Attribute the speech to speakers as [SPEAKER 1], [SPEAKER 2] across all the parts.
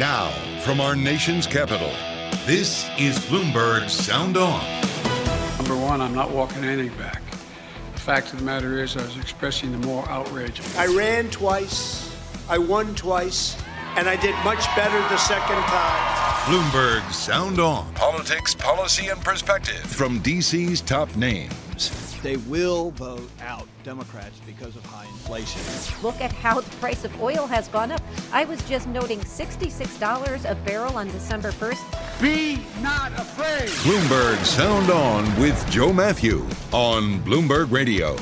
[SPEAKER 1] Now, from our nation's capital, this is Bloomberg Sound On.
[SPEAKER 2] Number one, I'm not walking anything back. The fact of the matter is, I was expressing the moral outrage.
[SPEAKER 3] I ran twice, I won twice, and I did much better the second time.
[SPEAKER 1] Bloomberg Sound On. Politics, policy, and perspective from DC's top names.
[SPEAKER 4] They will vote out Democrats because of high inflation.
[SPEAKER 5] Look at how the price of oil has gone up. I was just noting $66 a barrel on December 1st.
[SPEAKER 6] Be not afraid.
[SPEAKER 1] Bloomberg Sound On with Joe Matthew on Bloomberg Radio.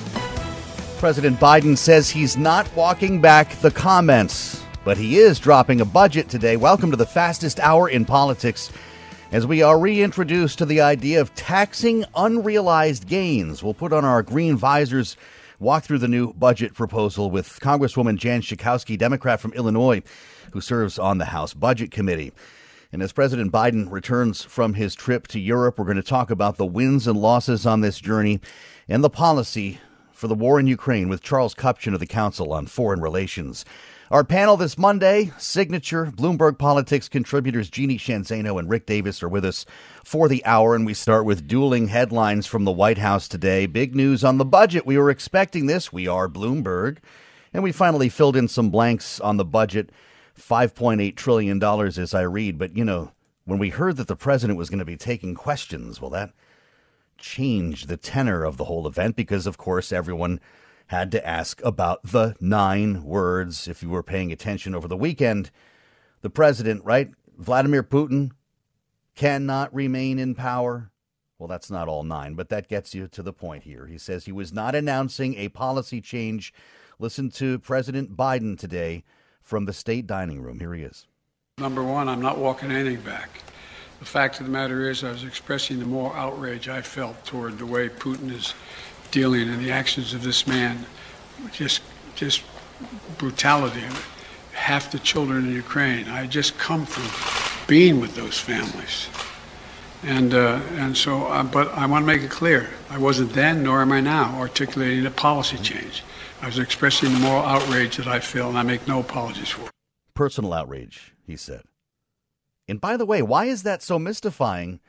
[SPEAKER 7] President Biden says he's not walking back the comments, but he is dropping a budget today. Welcome to the fastest hour in politics as we are reintroduced to the idea of taxing unrealized gains. We'll put on our green visors, walk through the new budget proposal with Congresswoman Jan Schakowsky, Democrat from Illinois, who serves on the House Budget Committee. And as President Biden returns from his trip to Europe, we're going to talk about the wins and losses on this journey and the policy for the war in Ukraine with Charles Kupchan of the Council on Foreign Relations. Our panel this Monday, signature Bloomberg Politics contributors Jeannie Sheehan Zaino and Rick Davis are with us for the hour, and we start with dueling headlines from the White House today. Big news on the budget. We were expecting this. We are Bloomberg. And we finally filled in some blanks on the budget. $5.8 trillion as I read. But, you know, when we heard that the president was going to be taking questions, well, that changed the tenor of the whole event because, of course, everyone had to ask about the nine words. If you were paying attention over the weekend, the president, right? Vladimir Putin cannot remain in power. Well, that's not all nine, but that gets you to the point here. He says he was not announcing a policy change. Listen to President Biden today from the state dining room. Here he is.
[SPEAKER 2] Number one, I'm not walking anything back. The fact of the matter is, I was expressing the moral outrage I felt toward the way Putin is dealing and the actions of this man, just just brutality. Half the children in Ukraine. I just come from being with those families, and uh, and so. Uh, but I want to make it clear: I wasn't then, nor am I now, articulating a policy change. I was expressing the moral outrage that I feel, and I make no apologies for.
[SPEAKER 7] Personal outrage, he said. And by the way, why is that so mystifying?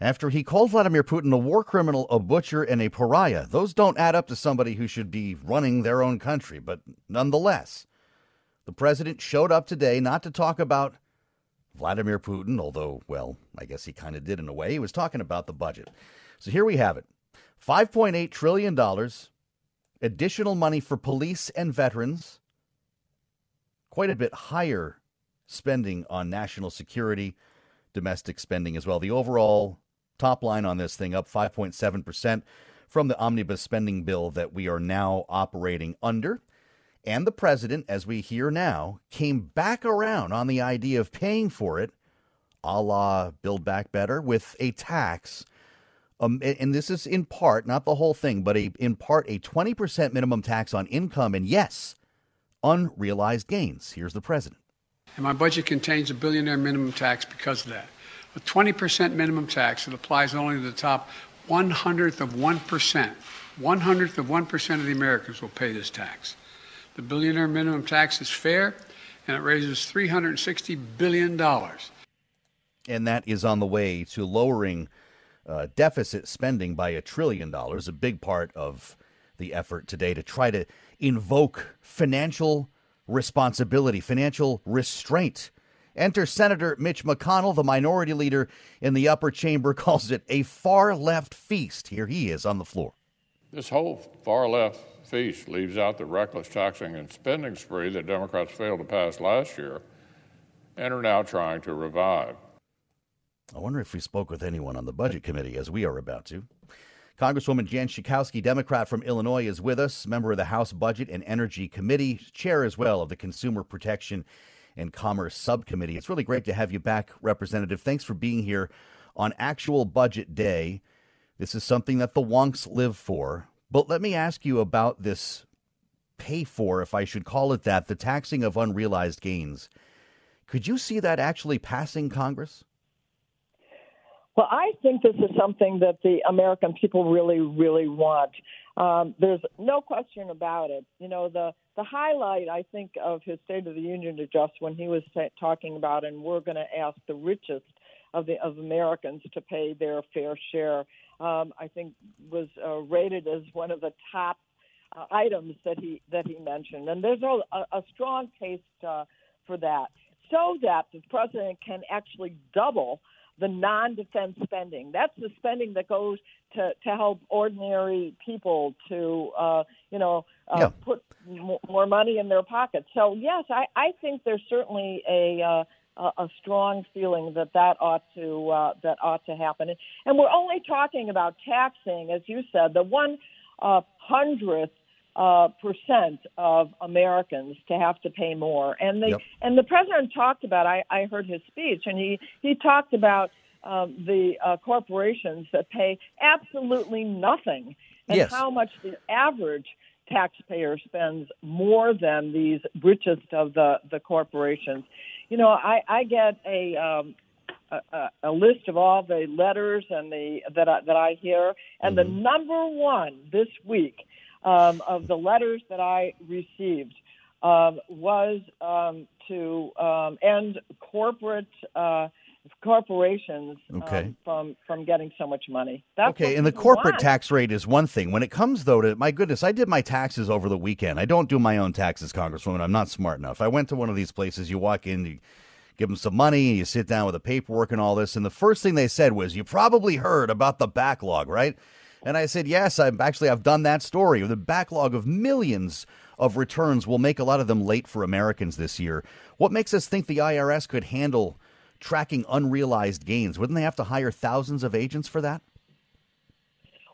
[SPEAKER 7] After he called Vladimir Putin a war criminal, a butcher, and a pariah. Those don't add up to somebody who should be running their own country, but nonetheless, the president showed up today not to talk about Vladimir Putin, although, well, I guess he kind of did in a way. He was talking about the budget. So here we have it $5.8 trillion, additional money for police and veterans, quite a bit higher spending on national security, domestic spending as well. The overall top line on this thing up 5.7% from the omnibus spending bill that we are now operating under. And the president, as we hear now, came back around on the idea of paying for it, a la Build Back Better, with a tax. Um, and this is in part, not the whole thing, but a, in part a 20% minimum tax on income and, yes, unrealized gains. Here's the president.
[SPEAKER 2] And my budget contains a billionaire minimum tax because of that a 20% minimum tax that applies only to the top one hundredth of 1%. One hundredth of 1% of the Americans will pay this tax. The billionaire minimum tax is fair and it raises $360 billion.
[SPEAKER 7] And that is on the way to lowering uh, deficit spending by a trillion dollars, a big part of the effort today to try to invoke financial responsibility, financial restraint. Enter Senator Mitch McConnell, the minority leader in the upper chamber, calls it a far left feast. Here he is on the floor.
[SPEAKER 8] This whole far left feast leaves out the reckless taxing and spending spree that Democrats failed to pass last year and are now trying to revive.
[SPEAKER 7] I wonder if we spoke with anyone on the Budget Committee, as we are about to. Congresswoman Jan Schakowsky, Democrat from Illinois, is with us, member of the House Budget and Energy Committee, chair as well of the Consumer Protection and Commerce Subcommittee. It's really great to have you back, Representative. Thanks for being here on actual budget day. This is something that the wonks live for. But let me ask you about this pay for, if I should call it that, the taxing of unrealized gains. Could you see that actually passing Congress?
[SPEAKER 9] Well, I think this is something that the American people really, really want. Um, there's no question about it. You know, the the highlight I think of his State of the Union address when he was talking about, and we're going to ask the richest of the of Americans to pay their fair share. Um, I think was uh, rated as one of the top uh, items that he that he mentioned, and there's a, a strong case uh, for that, so that the president can actually double the non-defense spending. That's the spending that goes to, to help ordinary people to, uh, you know, uh, yeah. put m- more money in their pockets. So yes, I, I think there's certainly a uh, a strong feeling that that ought to uh, that ought to happen. And we're only talking about taxing, as you said, the one uh, hundredth uh, percent of Americans to have to pay more. And the yep. and the president talked about. I, I heard his speech, and he he talked about um, the uh, corporations that pay absolutely nothing, and
[SPEAKER 7] yes.
[SPEAKER 9] how much the average taxpayer spends more than these richest of the the corporations. You know, I I get a um, a, a, list of all the letters and the that I, that I hear, and mm-hmm. the number one this week um, of the letters that I received um, was um, to um, end corporate uh, corporations um, okay. from from getting so much money. That's
[SPEAKER 7] okay, and the corporate want. tax rate is one thing. When it comes though to my goodness, I did my taxes over the weekend. I don't do my own taxes, Congresswoman. I'm not smart enough. I went to one of these places. You walk in. You, give them some money, and you sit down with the paperwork and all this. And the first thing they said was, You probably heard about the backlog, right? And I said, yes, I've actually I've done that story. The backlog of millions of returns will make a lot of them late for Americans this year. What makes us think the IRS could handle tracking unrealized gains? Wouldn't they have to hire thousands of agents for that?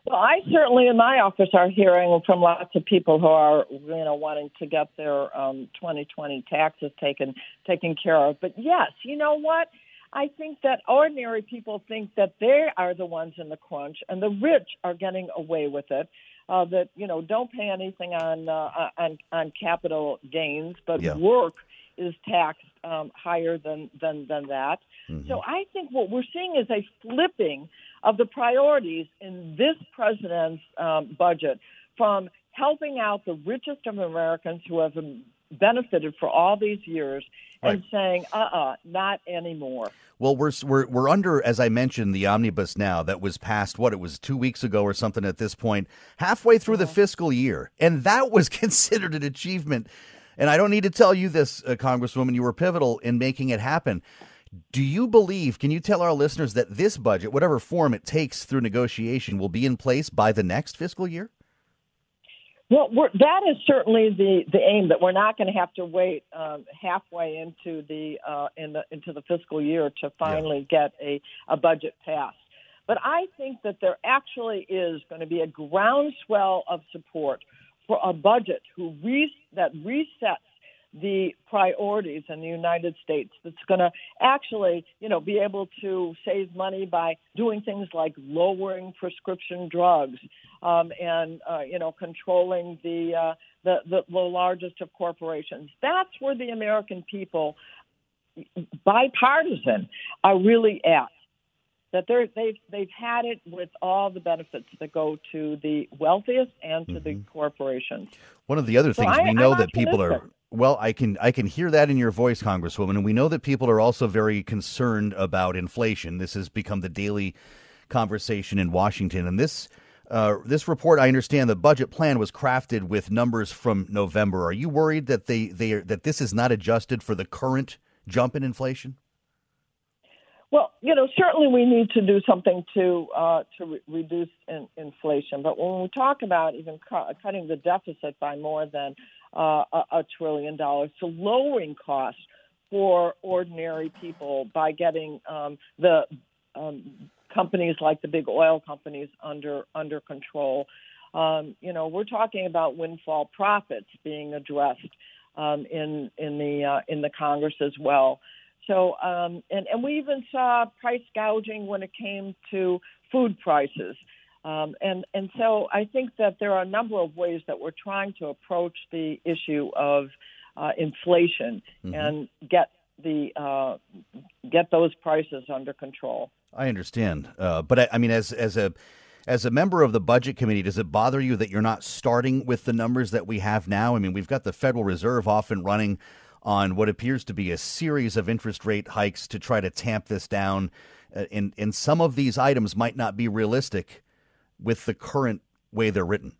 [SPEAKER 9] Well, I certainly in my office are hearing from lots of people who are, you know, wanting to get their um, 2020 taxes taken taken care of. But yes, you know what? I think that ordinary people think that they are the ones in the crunch, and the rich are getting away with it. Uh, that you know don't pay anything on uh, on on capital gains, but yeah. work is taxed um, higher than than than that. Mm-hmm. So I think what we're seeing is a flipping of the priorities in this president's um, budget from helping out the richest of Americans who have benefited for all these years right. and saying, uh uh-uh, uh not anymore.
[SPEAKER 7] Well, we're, we're, we're under, as I mentioned, the omnibus now that was passed, what, it was two weeks ago or something at this point, halfway through the fiscal year. And that was considered an achievement. And I don't need to tell you this, uh, Congresswoman, you were pivotal in making it happen. Do you believe, can you tell our listeners that this budget, whatever form it takes through negotiation, will be in place by the next fiscal year?
[SPEAKER 9] Well, that is certainly the, the aim that we're not going to have to wait um, halfway into the uh, in the into the fiscal year to finally yeah. get a, a budget passed. But I think that there actually is going to be a groundswell of support for a budget who re- that resets the priorities in the United States that's going to actually, you know, be able to save money by doing things like lowering prescription drugs um, and, uh, you know, controlling the, uh, the, the the largest of corporations. That's where the American people, bipartisan, are really at that they're, they've they've had it with all the benefits that go to the wealthiest and to mm-hmm. the corporations.
[SPEAKER 7] One of the other things so we I, know I'm that people are well, I can I can hear that in your voice, Congresswoman, and we know that people are also very concerned about inflation. This has become the daily conversation in Washington, and this Uh, this report, I understand, the budget plan was crafted with numbers from November. Are you worried that they, they are, that this is not adjusted for the current jump in inflation?
[SPEAKER 9] Well, you know, certainly we need to do something to uh, to re- reduce in, inflation. But when we talk about even cu- cutting the deficit by more than uh, a, trillion dollars, to lowering costs for ordinary people by getting um, the um, companies like the big oil companies under under control. Um, you know, we're talking about windfall profits being addressed um, in in the uh, in the Congress as well. So, um, and, and we even saw price gouging when it came to food prices. Um, and, and so I think that there are a number of ways that we're trying to approach the issue of uh, inflation mm-hmm. and get the uh, get those prices under control.
[SPEAKER 7] I understand, uh, but I, I mean, as as a as a member of the budget committee, does it bother you that you're not starting with the numbers that we have now? I mean, we've got the Federal Reserve often running on what appears to be a series of interest rate hikes to try to tamp this down. Uh, and, and some of these items might not be realistic with the current way they're written.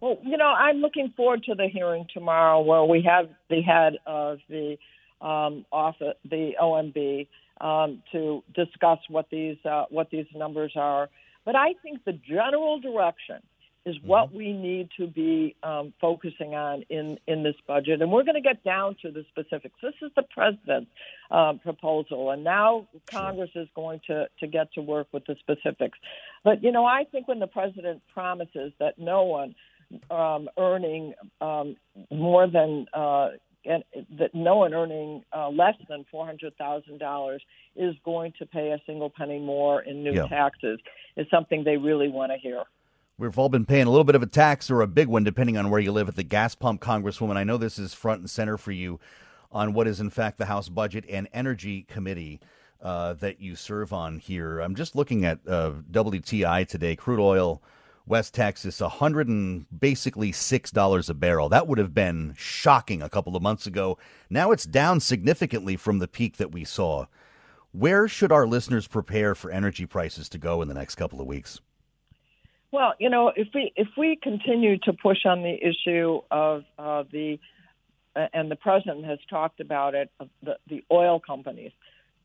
[SPEAKER 9] Well, you know, I'm looking forward to the hearing tomorrow where we have the head of the um, office, the OMB, um, to discuss what these uh, what these numbers are. But I think the general direction is what mm-hmm. we need to be um, focusing on in, in this budget. And we're going to get down to the specifics. This is the president's uh, proposal, and now Congress is going to, to get to work with the specifics. But, you know, I think when the president promises that no one um, earning um, more than uh, and that no one earning uh, less than four hundred thousand dollars is going to pay a single penny more in new yeah. taxes is something they really want to hear.
[SPEAKER 7] We've all been paying a little bit of a tax or a big one, depending on where you live, at the gas pump, Congresswoman. I know this is front and center for you on what is, in fact, the House Budget and Energy Committee uh, that you serve on here. I'm just looking at uh, WTI today, crude oil, West Texas, a hundred and basically six dollars a barrel. That would have been shocking a couple of months ago. Now it's down significantly from the peak that we saw. Where should our listeners prepare for energy prices to go in the next couple of weeks?
[SPEAKER 9] Well, you know, if we if we continue to push on the issue of uh, the uh, and the president has talked about it, the, the oil companies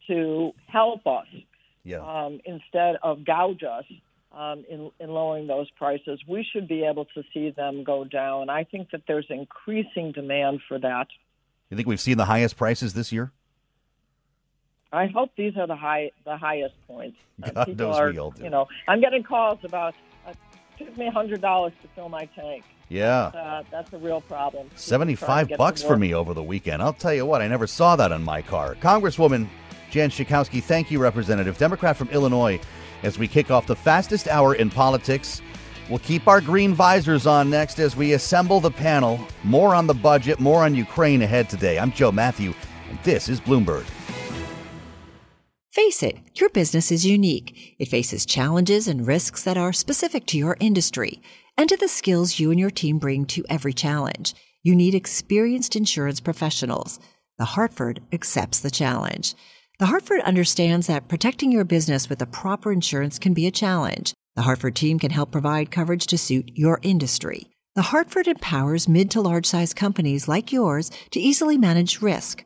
[SPEAKER 9] to help us yeah. um, instead of gouge us um, in, in lowering those prices, we should be able to see them go down. I think that there's increasing demand for that.
[SPEAKER 7] You think we've seen the highest prices this year?
[SPEAKER 9] I hope these are the high the highest points.
[SPEAKER 7] God People knows are, we all do.
[SPEAKER 9] You know, I'm getting calls about took me a hundred dollars to fill my tank.
[SPEAKER 7] Yeah,
[SPEAKER 9] uh, that's a real problem.
[SPEAKER 7] Seventy-five bucks for me over the weekend. I'll tell you what, I never saw that on my car. Congresswoman Jan Schakowsky, thank you, Representative Democrat from Illinois. As we kick off the fastest hour in politics, we'll keep our green visors on next as we assemble the panel. More on the budget, more on Ukraine ahead today. I'm Joe Matthew, and this is Bloomberg.
[SPEAKER 10] Face it, your business is unique. It faces challenges and risks that are specific to your industry and to the skills you and your team bring to every challenge. You need experienced insurance professionals. The Hartford accepts the challenge. The Hartford understands that protecting your business with the proper insurance can be a challenge. The Hartford team can help provide coverage to suit your industry. The Hartford empowers mid to large size companies like yours to easily manage risk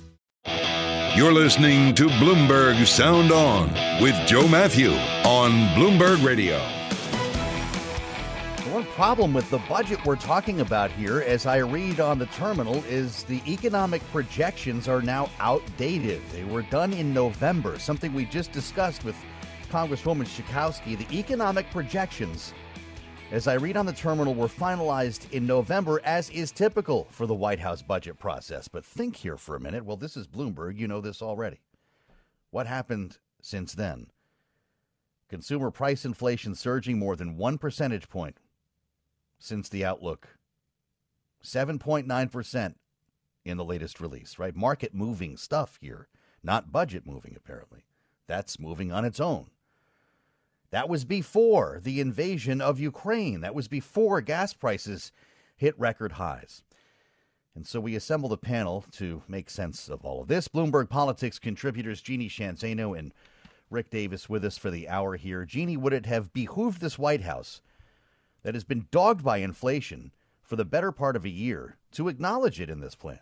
[SPEAKER 1] You're listening to Bloomberg Sound On with Joe Matthew on Bloomberg Radio.
[SPEAKER 7] one problem with the budget we're talking about here, as I read on the terminal, is the economic projections are now outdated. They were done in November, something we just discussed with Congresswoman Schakowsky. The economic projections, as I read on the terminal, were finalized in November, as is typical for the White House budget process. But think here for a minute. Well, this is Bloomberg. You know this already. What happened since then? Consumer price inflation surging more than one percentage point since the outlook. 7.9% in the latest release, right? Market moving stuff here, not budget moving, apparently. That's moving on its own. That was before the invasion of Ukraine. That was before gas prices hit record highs. And so we assembled a panel to make sense of all of this. Bloomberg Politics contributors Jeannie Sheehan Zaino and Rick Davis with us for the hour here. Jeannie, would it have behooved this White House that has been dogged by inflation for the better part of a year to acknowledge it in this plan?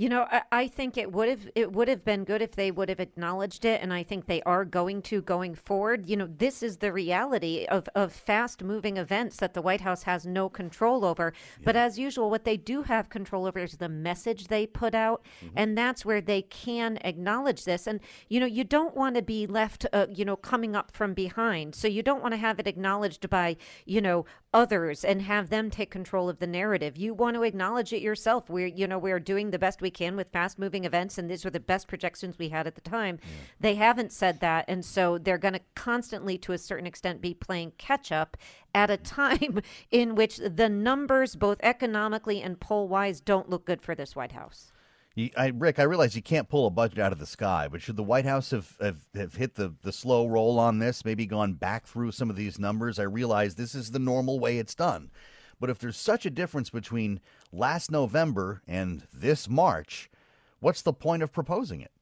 [SPEAKER 5] You know, I, I, think it would have it would have been good if they would have acknowledged it, and I think they are going to going forward. You know, this is the reality of, of fast moving events that the White House has no control over. Yeah. But as usual, what they do have control over is the message they put out, mm-hmm. and that's where they can acknowledge this. And you know, you don't want to be left, uh, you know, coming up from behind. So you don't want to have it acknowledged by you know others and have them take control of the narrative. You want to acknowledge it yourself. We're you know we're doing the best we we can with fast moving events, and these were the best projections we had at the time. Yeah. They haven't said that, and so they're going to constantly, to a certain extent, be playing catch up at a time in which the numbers, both economically and poll wise, don't look good for this White House.
[SPEAKER 7] I, Rick, I realize you can't pull a budget out of the sky, but should the White House have, have, have, hit the, the slow roll on this, maybe gone back through some of these numbers? I realize this is the normal way it's done. But if there's such a difference between last November and this March, what's the point of proposing it?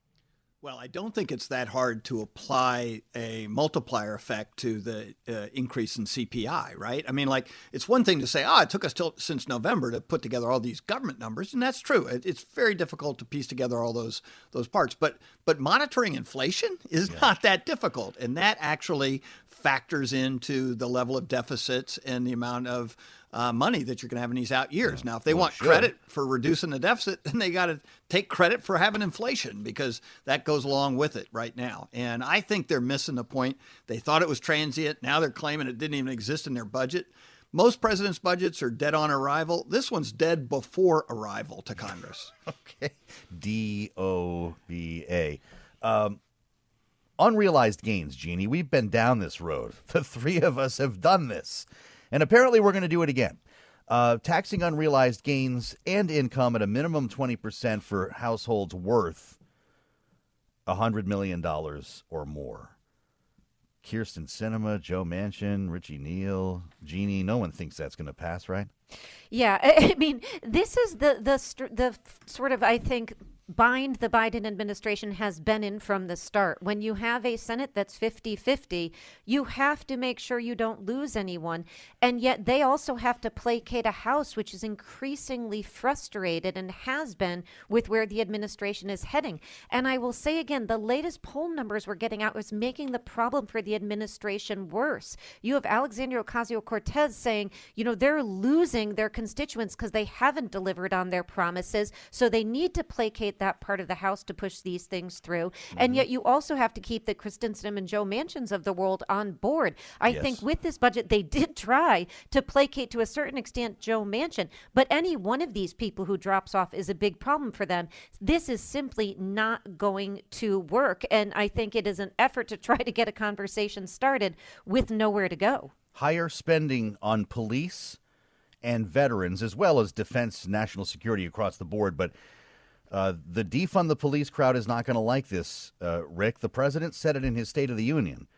[SPEAKER 4] Well, I don't think it's that hard to apply a multiplier effect to the uh, increase in CPI, right? I mean, like it's one thing to say, "Ah, oh, it took us till since November to put together all these government numbers," and that's true. It, it's very difficult to piece together all those those parts, but but monitoring inflation is yeah. not that difficult, and that actually factors into the level of deficits and the amount of uh, money that you're going to have in these out years. Now, if they well, want sure. credit for reducing the deficit, then they got to take credit for having inflation because that goes along with it right now. And I think they're missing the point. They thought it was transient. Now they're claiming it didn't even exist in their budget. Most presidents' budgets are dead on arrival. This one's dead before arrival to Congress.
[SPEAKER 7] okay. D O B A. Um, unrealized gains, Jeannie. We've been down this road. The three of us have done this. And apparently, we're going to do it again. Uh, taxing unrealized gains and income at a minimum 20% for households worth $100 million or more. Kyrsten Sinema, Joe Manchin, Richie Neal, Jeannie, no one thinks that's going to pass, right?
[SPEAKER 5] Yeah, I mean, this is the the the sort of I think bind the Biden administration has been in from the start. When you have a Senate that's 50 50, you have to make sure you don't lose anyone. And yet they also have to placate a House which is increasingly frustrated and has been with where the administration is heading. And I will say again, the latest poll numbers we're getting out is making the problem for the administration worse. You have Alexandria Ocasio Cortez saying, you know, they're losing their constituents because they haven't delivered on their promises. So they need to placate that part of the House to push these things through. Mm-hmm. And yet you also have to keep the Sinema and Joe Manchins of the world on board. I yes. think with this budget, they did try to placate to a certain extent Joe Manchin, but any one of these people who drops off is a big problem for them. This is simply not going to work. And I think it is an effort to try to get a conversation started with nowhere to go.
[SPEAKER 7] Higher spending on police and veterans, as well as defense, national security across the board. But uh, the defund the police crowd is not going to like this, uh, Rick. The president said it in his State of the Union.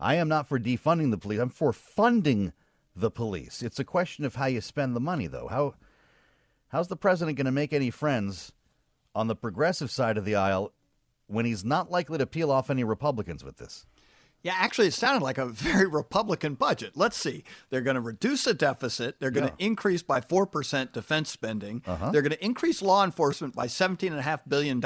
[SPEAKER 7] I am not for defunding the police. I'm for funding the police. It's a question of how you spend the money, though. How how's the president going to make any friends on the progressive side of the aisle when he's not likely to peel off any Republicans with this?
[SPEAKER 4] Yeah, actually, it sounded like a very Republican budget. Let's see. They're going to reduce the deficit. They're going yeah. to increase by 4% defense spending. Uh-huh. They're going to increase law enforcement by $17.5 billion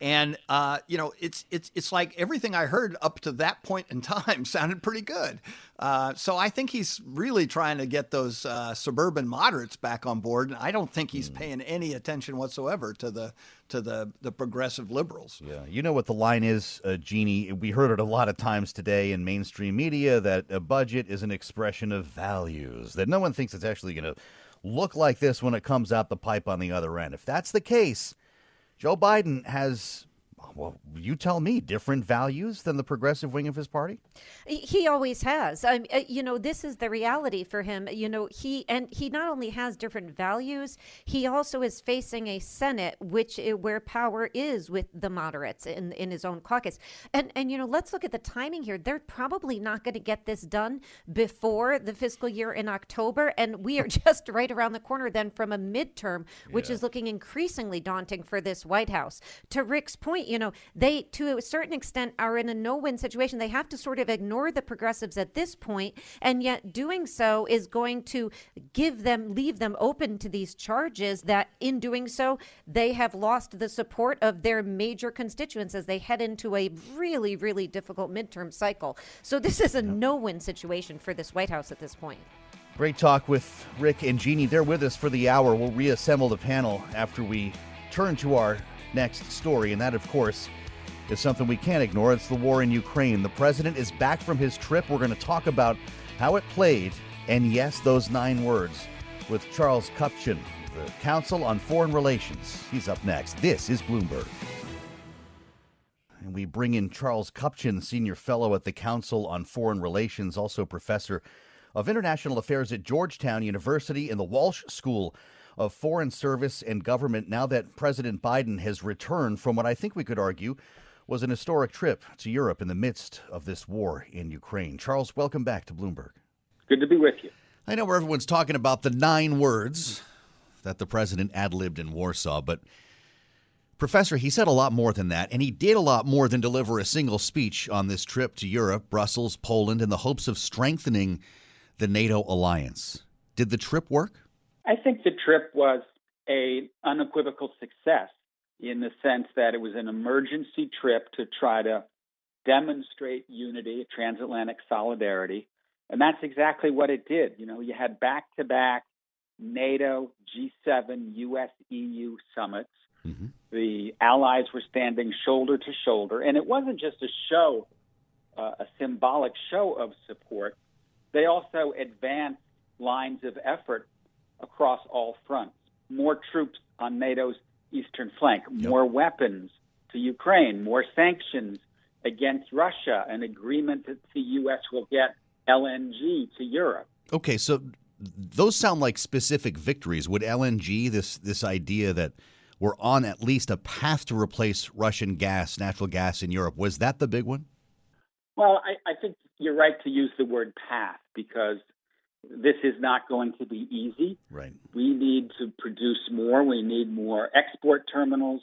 [SPEAKER 4] And uh, you know, it's it's it's like everything I heard up to that point in time sounded pretty good. Uh, so I think he's really trying to get those uh, suburban moderates back on board, and I don't think he's
[SPEAKER 7] Hmm.
[SPEAKER 4] paying any attention whatsoever to the to the the progressive liberals.
[SPEAKER 7] Yeah, you know what the line is, uh, Jeannie. We heard it a lot of times today in mainstream media that a budget is an expression of values. That no one thinks it's actually going to look like this when it comes out the pipe on the other end. If that's the case, Joe Biden has, well, you tell me, different values than the progressive wing of his party.
[SPEAKER 5] He always has. Um, uh, you know, this is the reality for him. You know, he and he not only has different values, he also is facing a Senate which uh, where power is with the moderates in in his own caucus. And and you know, let's look at the timing here. They're probably not going to get this done before the fiscal year in October, and we are just right around the corner then from a midterm, which is looking increasingly daunting for this White House. To Rick's point, you know, they to a certain extent are in a no-win situation. They have to sort of ignore the progressives at this point, and yet doing so is going to give them leave them open to these charges that in doing so they have lost the support of their major constituents as they head into a really really difficult midterm cycle. So this is a no-win situation for this White House at this point.
[SPEAKER 7] Great talk with Rick and Jeannie. They're with us for the hour. We'll reassemble the panel after we turn to our next story, and that, of course, is something we can't ignore. It's the war in Ukraine. The president is back from his trip. We're going to talk about how it played, and yes, those nine words, with Charles Kupchan, the Council on Foreign Relations. He's up next. This is Bloomberg. And we bring in Charles Kupchan, Senior Fellow at the Council on Foreign Relations, also Professor of International Affairs at Georgetown University in the Walsh School of Foreign Service and Government. Now that President Biden has returned from what I think we could argue was an historic trip to Europe in the midst of this war in Ukraine. Charles, welcome back to Bloomberg.
[SPEAKER 11] Good to be with you.
[SPEAKER 7] I know where everyone's talking about the nine words that the president ad libbed in Warsaw, but Professor, he said a lot more than that, and he did a lot more than deliver a single speech on this trip to Europe, Brussels, Poland, in the hopes of strengthening the NATO alliance. Did the trip work?
[SPEAKER 11] I think the trip was a unequivocal success in the sense that it was an emergency trip to try to demonstrate unity, transatlantic solidarity, and that's exactly what it did. You know, you had back-to-back NATO, G7, US, EU summits. The allies were standing shoulder to shoulder, and it wasn't just a show, uh, a symbolic show of support. They also advanced lines of effort across all fronts. More troops on NATO's eastern flank, more weapons to Ukraine, more sanctions against Russia, an agreement that the U.S. will get LNG to Europe.
[SPEAKER 7] Okay, so those sound like specific victories. Would LNG, this this idea that we're on at least a path to replace Russian gas, natural gas in Europe, was that the big one?
[SPEAKER 11] Well, I, I think you're right to use the word path because this is not going to be easy.
[SPEAKER 7] Right.
[SPEAKER 11] We need to produce more. We need more export terminals.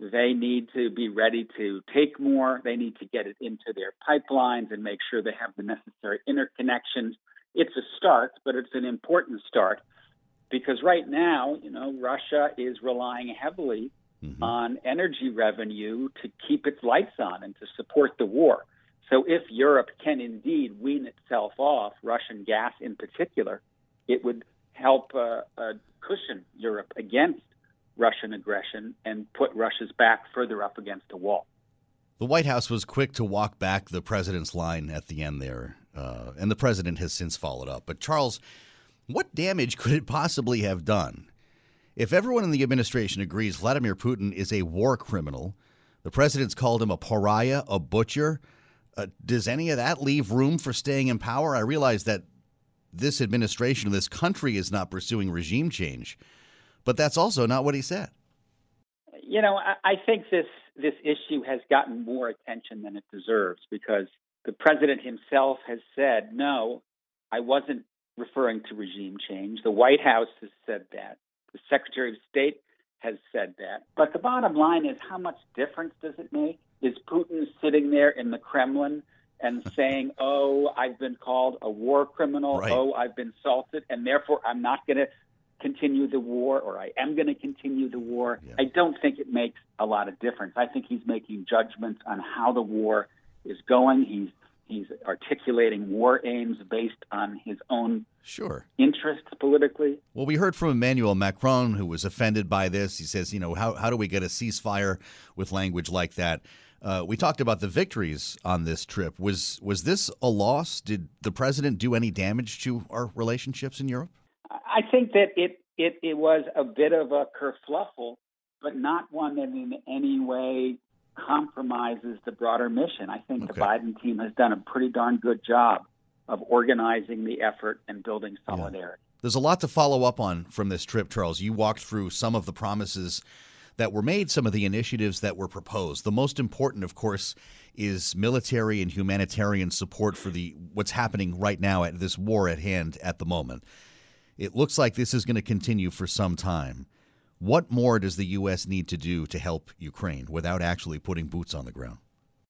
[SPEAKER 11] They need to be ready to take more. They need to get it into their pipelines and make sure they have the necessary interconnections. It's a start, but it's an important start because right now, you know, Russia is relying heavily mm-hmm. on energy revenue to keep its lights on and to support the war. So if Europe can indeed wean itself off Russian gas in particular, it would help uh, uh, cushion Europe against Russian aggression and put Russia's back further up against a wall.
[SPEAKER 7] The White House was quick to walk back the president's line at the end there, uh, and the president has since followed up. But, Charles, what damage could it possibly have done? If everyone in the administration agrees Vladimir Putin is a war criminal, the president's called him a pariah, a butcher. Uh, does any of that leave room for staying in power? I realize that this administration, this country, is not pursuing regime change, but that's also not what he said.
[SPEAKER 11] You know, I, I think this this issue has gotten more attention than it deserves because the president himself has said, no, I wasn't referring to regime change. The White House has said that. The Secretary of State has said that. But the bottom line is how much difference does it make? Is Putin sitting there in the Kremlin and saying, oh, I've been called a war criminal,
[SPEAKER 7] Right.
[SPEAKER 11] oh, I've been insulted, and therefore I'm not going to continue the war or I am going to continue the war. Yeah. I don't think it makes a lot of difference. I think he's making judgments on how the war is going. He's he's articulating war aims based on his own
[SPEAKER 7] sure
[SPEAKER 11] interests politically.
[SPEAKER 7] Well, we heard from Emmanuel Macron who was offended by this. He says, you know, how how do we get a ceasefire with language like that? Uh, we talked about the victories on this trip. Was was this a loss? Did the president do any damage to our relationships in Europe?
[SPEAKER 11] I think that it it, it was a bit of a kerfluffle, but not one that in any way compromises the broader mission. I think okay. the Biden team has done a pretty darn good job of organizing the effort and building solidarity.
[SPEAKER 7] Yeah. There's a lot to follow up on from this trip, Charles. You walked through some of the promises that were made, some of the initiatives that were proposed. The most important, of course, is military and humanitarian support for the what's happening right now at this war at hand at the moment. It looks like this is going to continue for some time. What more does the U.S. need to do to help Ukraine without actually putting boots on the ground?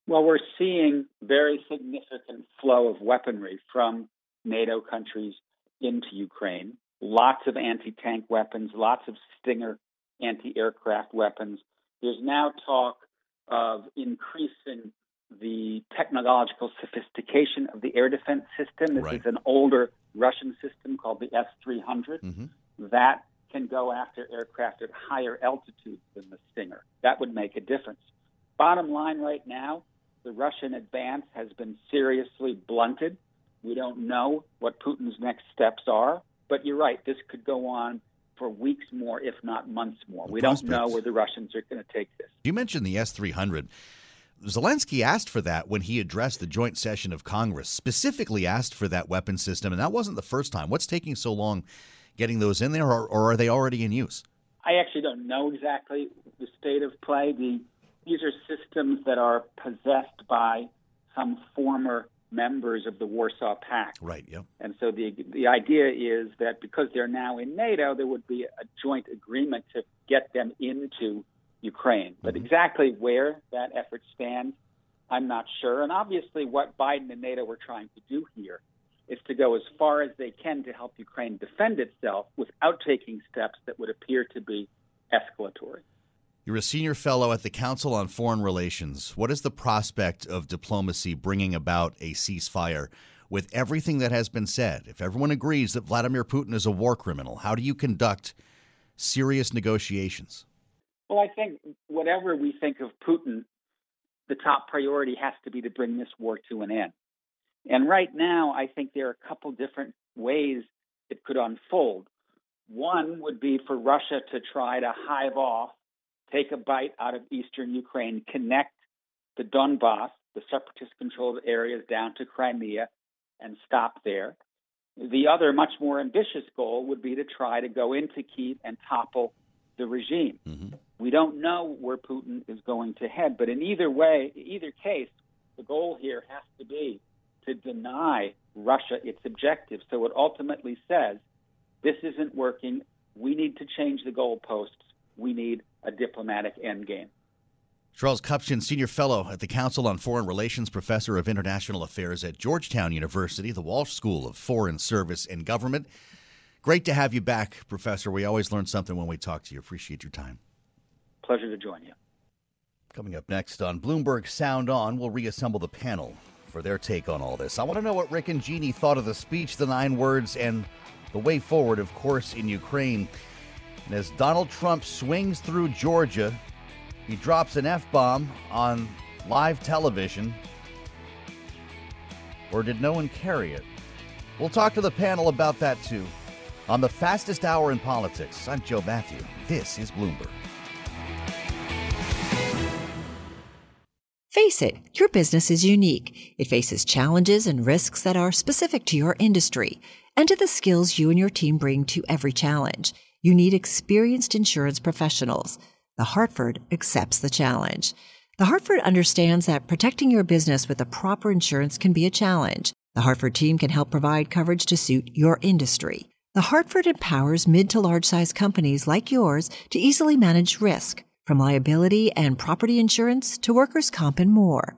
[SPEAKER 11] Well, we're seeing very significant flow of weaponry from NATO countries into Ukraine. Lots of anti tank weapons, lots of Stinger anti aircraft weapons. There's now talk of increasing the technological sophistication of the air defense system. This right. is an older Russian system called the S 300. Mm-hmm. That can go after aircraft at higher altitudes than the Stinger. That would make a difference. Bottom line right now, the Russian advance has been seriously blunted. We don't know what Putin's next steps are, but you're right, this could go on for weeks more, if not months more. We don't know where the Russians are going to take this.
[SPEAKER 7] You mentioned the S 300. Zelensky asked for that when he addressed the joint session of Congress, specifically asked for that weapon system, and that wasn't the first time. What's taking so long getting those in there, or, or are they already in use?
[SPEAKER 11] I actually don't know exactly the state of play. The, these are systems that are possessed by some former members of the Warsaw Pact.
[SPEAKER 7] Right. Yep.
[SPEAKER 11] And so the the idea is that because they're now in NATO, there would be a joint agreement to get them into Ukraine. But mm-hmm. exactly where that effort stands, I'm not sure. And obviously, what Biden and NATO were trying to do here is to go as far as they can to help Ukraine defend itself without taking steps that would appear to be escalatory.
[SPEAKER 7] You're a senior fellow at the Council on Foreign Relations. What is the prospect of diplomacy bringing about a ceasefire with everything that has been said? If everyone agrees that Vladimir Putin is a war criminal, how do you conduct serious negotiations?
[SPEAKER 11] Well, I think whatever we think of Putin, the top priority has to be to bring this war to an end. And right now, I think there are a couple different ways it could unfold. One would be for Russia to try to hive off take a bite out of eastern Ukraine, connect the Donbass, the separatist controlled areas, down to Crimea and stop there. The other, much more ambitious goal would be to try to go into Kiev and topple the regime. Mm-hmm. We don't know where Putin is going to head, but in either way, either case, the goal here has to be to deny Russia its objectives. So it ultimately says this isn't working. We need to change the goalposts. We need a diplomatic endgame.
[SPEAKER 7] Charles Kupchan, Senior Fellow at the Council on Foreign Relations, Professor of International Affairs at Georgetown University, the Walsh School of Foreign Service and Government. Great to have you back, Professor. We always learn something when we talk to you. Appreciate your time.
[SPEAKER 11] Pleasure to join you.
[SPEAKER 7] Coming up next on Bloomberg Sound On, we'll reassemble the panel for their take on all this. I want to know what Rick and Jeannie thought of the speech, the nine words, and the way forward, of course, in Ukraine. And as Donald Trump swings through Georgia, he drops an F bomb on live television. Or did no one carry it? We'll talk to the panel about that too. On the fastest hour in politics, I'm Joe Matthew. This is Bloomberg.
[SPEAKER 10] Face it, your business is unique. It faces challenges and risks that are specific to your industry and to the skills you and your team bring to every challenge you need experienced insurance professionals. The Hartford accepts the challenge. The Hartford understands that protecting your business with the proper insurance can be a challenge. The Hartford team can help provide coverage to suit your industry. The Hartford empowers mid to large size companies like yours to easily manage risk, from liability and property insurance to workers' comp and more.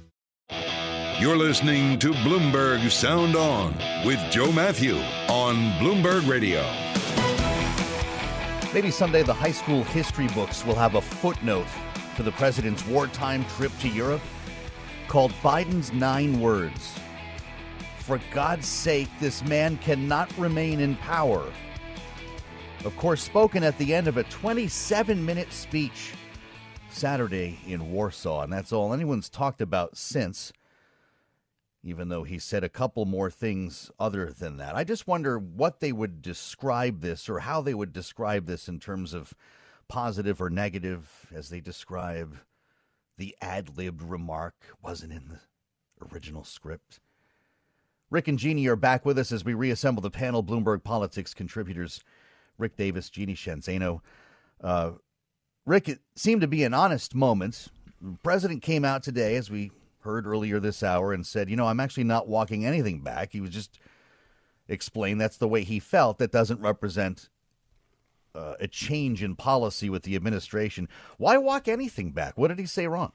[SPEAKER 1] You're listening to Bloomberg Sound On with Joe Mathieu on Bloomberg Radio.
[SPEAKER 7] Maybe someday the high school history books will have a footnote to the president's wartime trip to Europe called Biden's Nine Words. For God's sake, this man cannot remain in power. Of course, spoken at the end of a 27 minute speech Saturday in Warsaw, and that's all anyone's talked about since even though he said a couple more things other than that. I just wonder what they would describe this or how they would describe this in terms of positive or negative as they describe the ad libbed remark wasn't in the original script. Rick and Jeannie are back with us as we reassemble the panel. Bloomberg Politics contributors Rick Davis, Jeannie Sheehan Zaino. Uh, Rick, it seemed to be an honest moment. The president came out today, as we heard earlier this hour and said, you know, I'm actually not walking anything back. He was just explained that's the way he felt. That doesn't represent uh, a change in policy with the administration. Why walk anything back? What did he say wrong?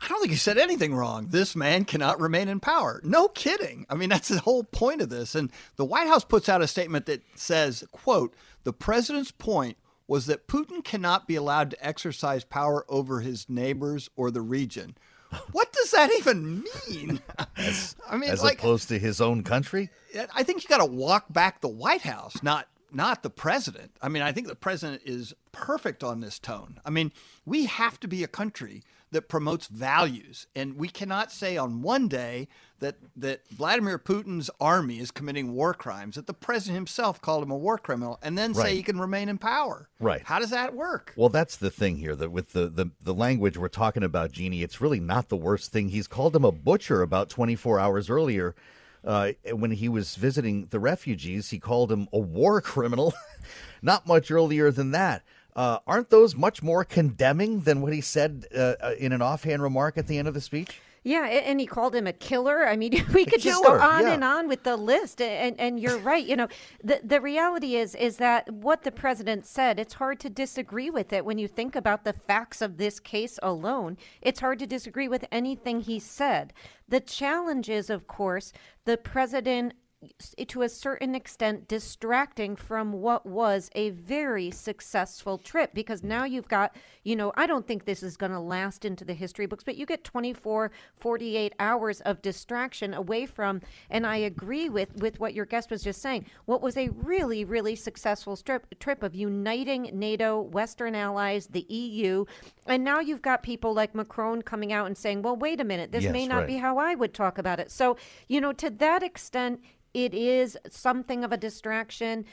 [SPEAKER 4] I don't think he said anything wrong. This man cannot remain in power. No kidding. I mean, that's the whole point of this. And the White House puts out a statement that says, quote, the president's point was that Putin cannot be allowed to exercise power over his neighbors or the region. What does that even mean?
[SPEAKER 7] As, I mean, as like, opposed to his own country.
[SPEAKER 4] I think you got to walk back the White House, not not the president. I mean, I think the president is perfect on this tone. I mean, we have to be a country that promotes values, and we cannot say on one day that that Vladimir Putin's army is committing war crimes, that the president himself called him a war criminal, and then right. say he can remain in power.
[SPEAKER 7] Right.
[SPEAKER 4] How does that work?
[SPEAKER 7] Well, that's the thing here. That with the, the the language we're talking about, Jeannie, it's really not the worst thing. He's called him a butcher about 24 hours earlier. Uh, when he was visiting the refugees, he called him a war criminal. not much earlier than that. Uh, aren't those much more condemning than what he said uh, uh in an offhand remark at the end of the speech?
[SPEAKER 5] Yeah, and he called him a killer. I mean, we could just go on yeah. and on with the list. And and you're right. You know, the the reality is is that what the president said. It's hard to disagree with it when you think about the facts of this case alone. It's hard to disagree with anything he said. The challenge is, of course, the president to a certain extent distracting from what was a very successful trip because now you've got you know i don't think this is going to last into the history books but you get 24 48 hours of distraction away from and i agree with with what your guest was just saying what was a really really successful trip trip of uniting nato western allies the eu and now you've got people like macron coming out and saying well wait a minute this yes, may not right. be how i would talk about it so you know to that extent it is something of a distraction.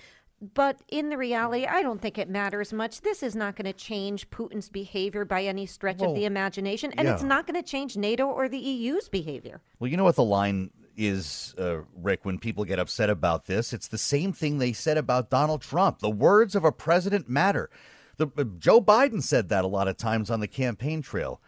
[SPEAKER 5] But in the reality, I don't think it matters much. This is not going to change Putin's behavior by any stretch well, of the imagination, and yeah. it's not going to change NATO or the EU's behavior.
[SPEAKER 7] Well, you know what the line is, uh, Rick, when people get upset about this? It's the same thing they said about Donald Trump. The words of a president matter. The, uh, Joe Biden said that a lot of times on the campaign trail.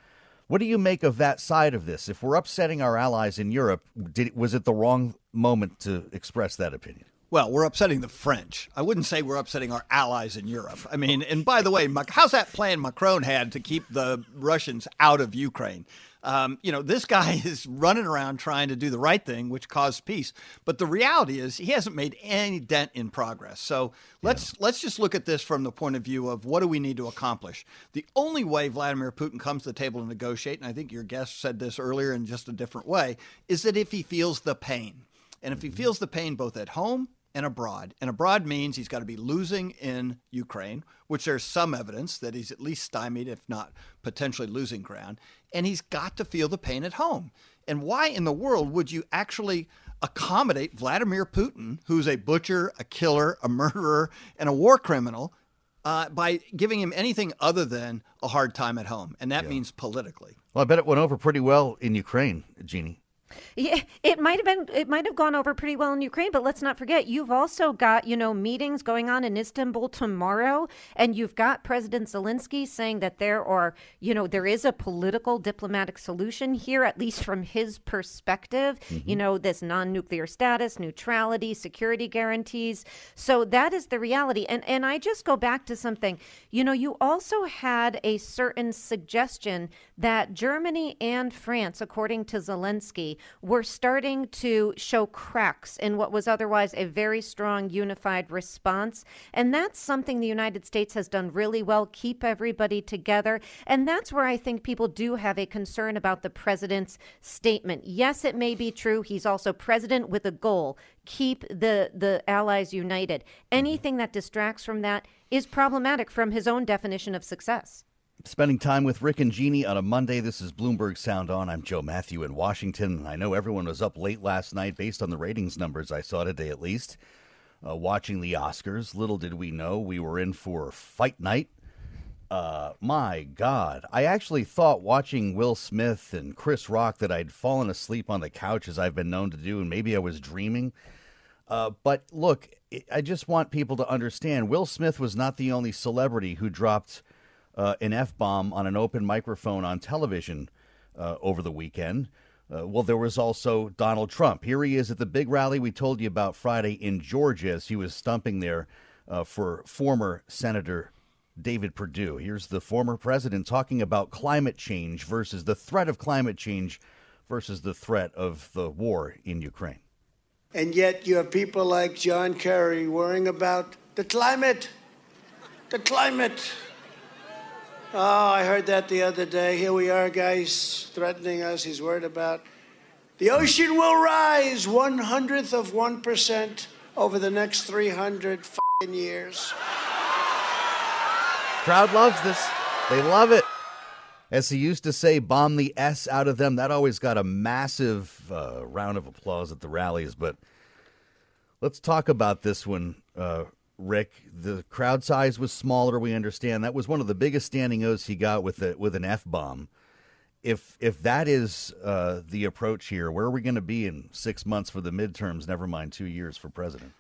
[SPEAKER 7] What do you make of that side of this? If we're upsetting our allies in Europe, did, was it the wrong moment to express that opinion?
[SPEAKER 4] Well, we're upsetting the French. I wouldn't say we're upsetting our allies in Europe. I mean, and by the way, how's that plan Macron had to keep the Russians out of Ukraine? Um, you know, this guy is running around trying to do the right thing, which caused peace. But the reality is, he hasn't made any dent in progress. So let's yeah. let's just look at this from the point of view of what do we need to accomplish. The only way Vladimir Putin comes to the table to negotiate, and I think your guest said this earlier in just a different way, is that if he feels the pain. And if he mm-hmm. feels the pain both at home and abroad. And abroad means he's got to be losing in Ukraine, which there's some evidence that he's at least stymied, if not potentially losing ground. And he's got to feel the pain at home. And why in the world would you actually accommodate Vladimir Putin, who's a butcher, a killer, a murderer, and a war criminal, uh, by giving him anything other than a hard time at home? And that yeah. means politically.
[SPEAKER 7] Well, I bet it went over pretty well in Ukraine, Jeannie.
[SPEAKER 5] Yeah, it might have been it might have gone over pretty well in Ukraine, but let's not forget you've also got, you know, meetings going on in Istanbul tomorrow and you've got President Zelensky saying that there are, you know, there is a political diplomatic solution here at least from his perspective, mm-hmm. you know, this non-nuclear status, neutrality, security guarantees. So that is the reality. And and I just go back to something. You know, you also had a certain suggestion that Germany and France according to Zelensky were starting to show cracks in what was otherwise a very strong unified response. And that's something the United States has done really well keep everybody together. And that's where I think people do have a concern about the president's statement. Yes, it may be true. He's also president with a goal keep the, the allies united. Mm-hmm. Anything that distracts from that is problematic from his own definition of success.
[SPEAKER 7] Spending time with Rick and Jeannie on a Monday. This is Bloomberg Sound On. I'm Joe Mathieu in Washington. I know everyone was up late last night based on the ratings numbers I saw today, at least, uh, watching the Oscars. Little did we know we were in for fight night. Uh, my God. I actually thought watching Will Smith and Chris Rock that I'd fallen asleep on the couch as I've been known to do, and maybe I was dreaming. Uh, but look, I just want people to understand Will Smith was not the only celebrity who dropped uh, an F bomb on an open microphone on television uh, over the weekend. Uh, well, there was also Donald Trump. Here he is at the big rally we told you about Friday in Georgia as he was stumping there uh, for former Senator David Perdue. Here's the former president talking about climate change versus the threat of climate change versus the threat of the war in Ukraine.
[SPEAKER 3] And yet you have people like John Kerry worrying about the climate. The climate. Oh, I heard that the other day. Here we are, guys, threatening us. He's worried about the ocean will rise one hundredth of one percent over the next three hundred years.
[SPEAKER 7] Crowd loves this. They love it. As he used to say, bomb the S out of them. That always got a massive uh, round of applause at the rallies. But let's talk about this one uh, Rick. The crowd size was smaller. We understand that was one of the biggest standing oaths he got with a, with an f bomb. If if that is uh, the approach here, where are we going to be in six months for the midterms? Never mind two years for president.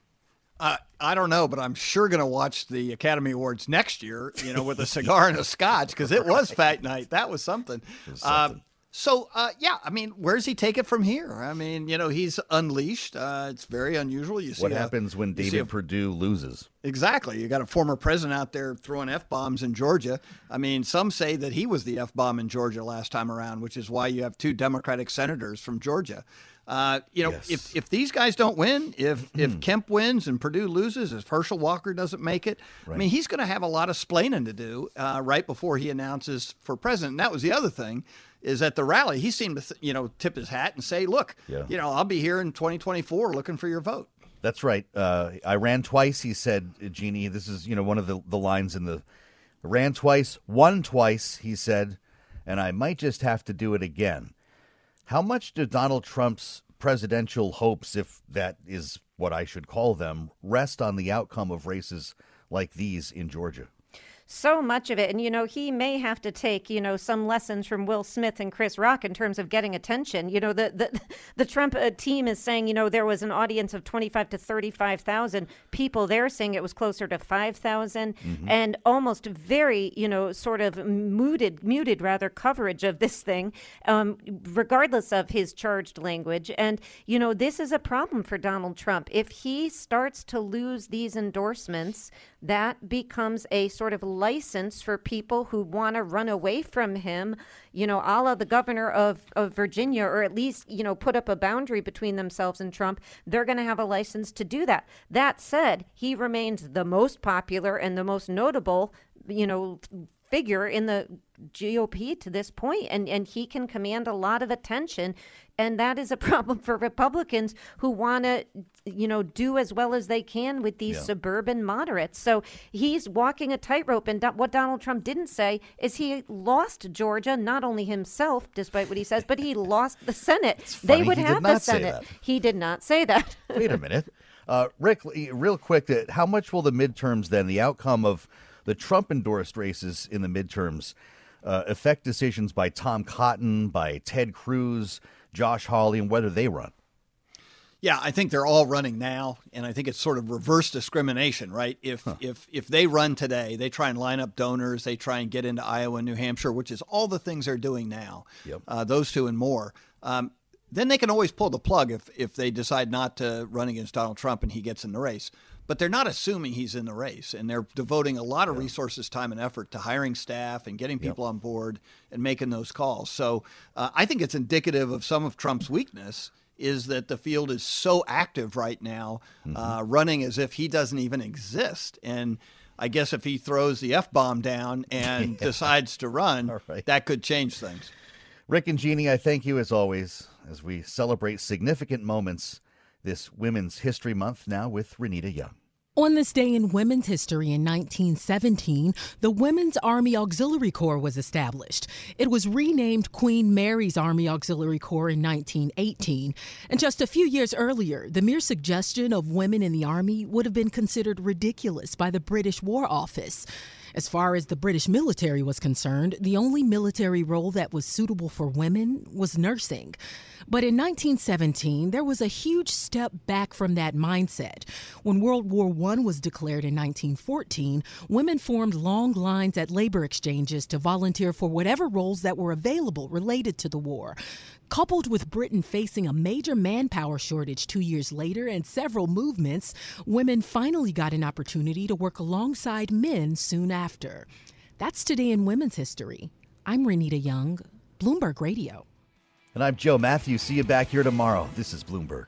[SPEAKER 4] Uh, I don't know, but I'm sure going to watch the Academy Awards next year. You know, with a cigar and a scotch because it was Fight Night. That was something. Was something. Uh, so, uh, yeah, I mean, where does he take it from here? I mean, you know, he's unleashed. Uh, it's very unusual. You see
[SPEAKER 7] what happens when David a, Perdue loses?
[SPEAKER 4] Exactly. You got a former president out there throwing f bombs in Georgia. I mean, some say that he was the f bomb in Georgia last time around, which is why you have two Democratic senators from Georgia. Uh, you know, yes. if if these guys don't win, if if hmm. Kemp wins and Perdue loses, if Herschel Walker doesn't make it, right. I mean, he's going to have a lot of splaining to do uh, right before he announces for president. And that was the other thing is at the rally. He seemed to, you know, tip his hat and say, "Look, yeah. you know, I'll be here in 2024 looking for your vote."
[SPEAKER 7] That's right. Uh, I ran twice. He said, "Jeannie, this is you know one of the the lines in the ran twice, won twice." He said, and I might just have to do it again. How much do Donald Trump's presidential hopes, if that is what I should call them, rest on the outcome of races like these in Georgia?
[SPEAKER 5] So much of it. And, you know, he may have to take, you know, some lessons from Will Smith and Chris Rock in terms of getting attention. You know, the, the, the Trump uh, team is saying, you know, there was an audience of 25 to 35,000 people. They're saying it was closer to 5,000 mm-hmm. and almost very, you know, sort of muted, muted rather coverage of this thing, um, regardless of his charged language. And, you know, this is a problem for Donald Trump. If he starts to lose these endorsements, that becomes a sort of license for people who want to run away from him, you know, a la the governor of, of Virginia, or at least, you know, put up a boundary between themselves and Trump. They're going to have a license to do that. That said, he remains the most popular and the most notable, you know, figure in the GOP to this point, and, and he can command a lot of attention. And that is a problem for Republicans who want to, you know, do as well as they can with these
[SPEAKER 7] Yeah.
[SPEAKER 5] suburban moderates. So he's walking a tightrope. And do- what Donald Trump didn't say is he lost Georgia, not only himself, despite what he says, but he lost the Senate. They would have the Senate. He did not say that.
[SPEAKER 7] Wait a minute. Uh, Rick, real quick, how much will the midterms then, the outcome of the Trump endorsed races in the midterms, uh, affect decisions by Tom Cotton, by Ted Cruz, Josh Hawley, and whether they run?
[SPEAKER 4] Yeah, I think they're all running now, and I think it's sort of reverse discrimination, right? If if if they run today, they try and line up donors, they try and get into Iowa and New Hampshire, which is all the things they're doing now.
[SPEAKER 7] Yep.
[SPEAKER 4] Uh, those two and more. Um, then they can always pull the plug if if they decide not to run against Donald Trump and he gets in the race. But they're not assuming he's in the race, and they're devoting a lot of resources, time, and effort to hiring staff and getting people on board and making those calls. So uh, I think it's indicative of some of Trump's weakness is that the field is so active right now, uh, running as if he doesn't even exist. And I guess if he throws the f bomb down and decides to run, that could change things.
[SPEAKER 7] Rick and Jeannie, I thank you as always as we celebrate significant moments this Women's History Month now with Renita Young.
[SPEAKER 12] On this day in women's history in 1917, the Women's Army Auxiliary Corps was established. It was renamed Queen Mary's Army Auxiliary Corps in 1918. And just a few years earlier, the mere suggestion of women in the Army would have been considered ridiculous by the British War Office. As far as the British military was concerned, the only military role that was suitable for women was nursing. But in 1917, there was a huge step back from that mindset. When World War I was declared in 1914, women formed long lines at labor exchanges to volunteer for whatever roles that were available related to the war. Coupled with Britain facing a major manpower shortage two years later and several movements, women finally got an opportunity to work alongside men soon after. That's today in women's history. I'm Renita Young, Bloomberg Radio.
[SPEAKER 7] And I'm Joe Matthews. See you back here tomorrow. This is Bloomberg.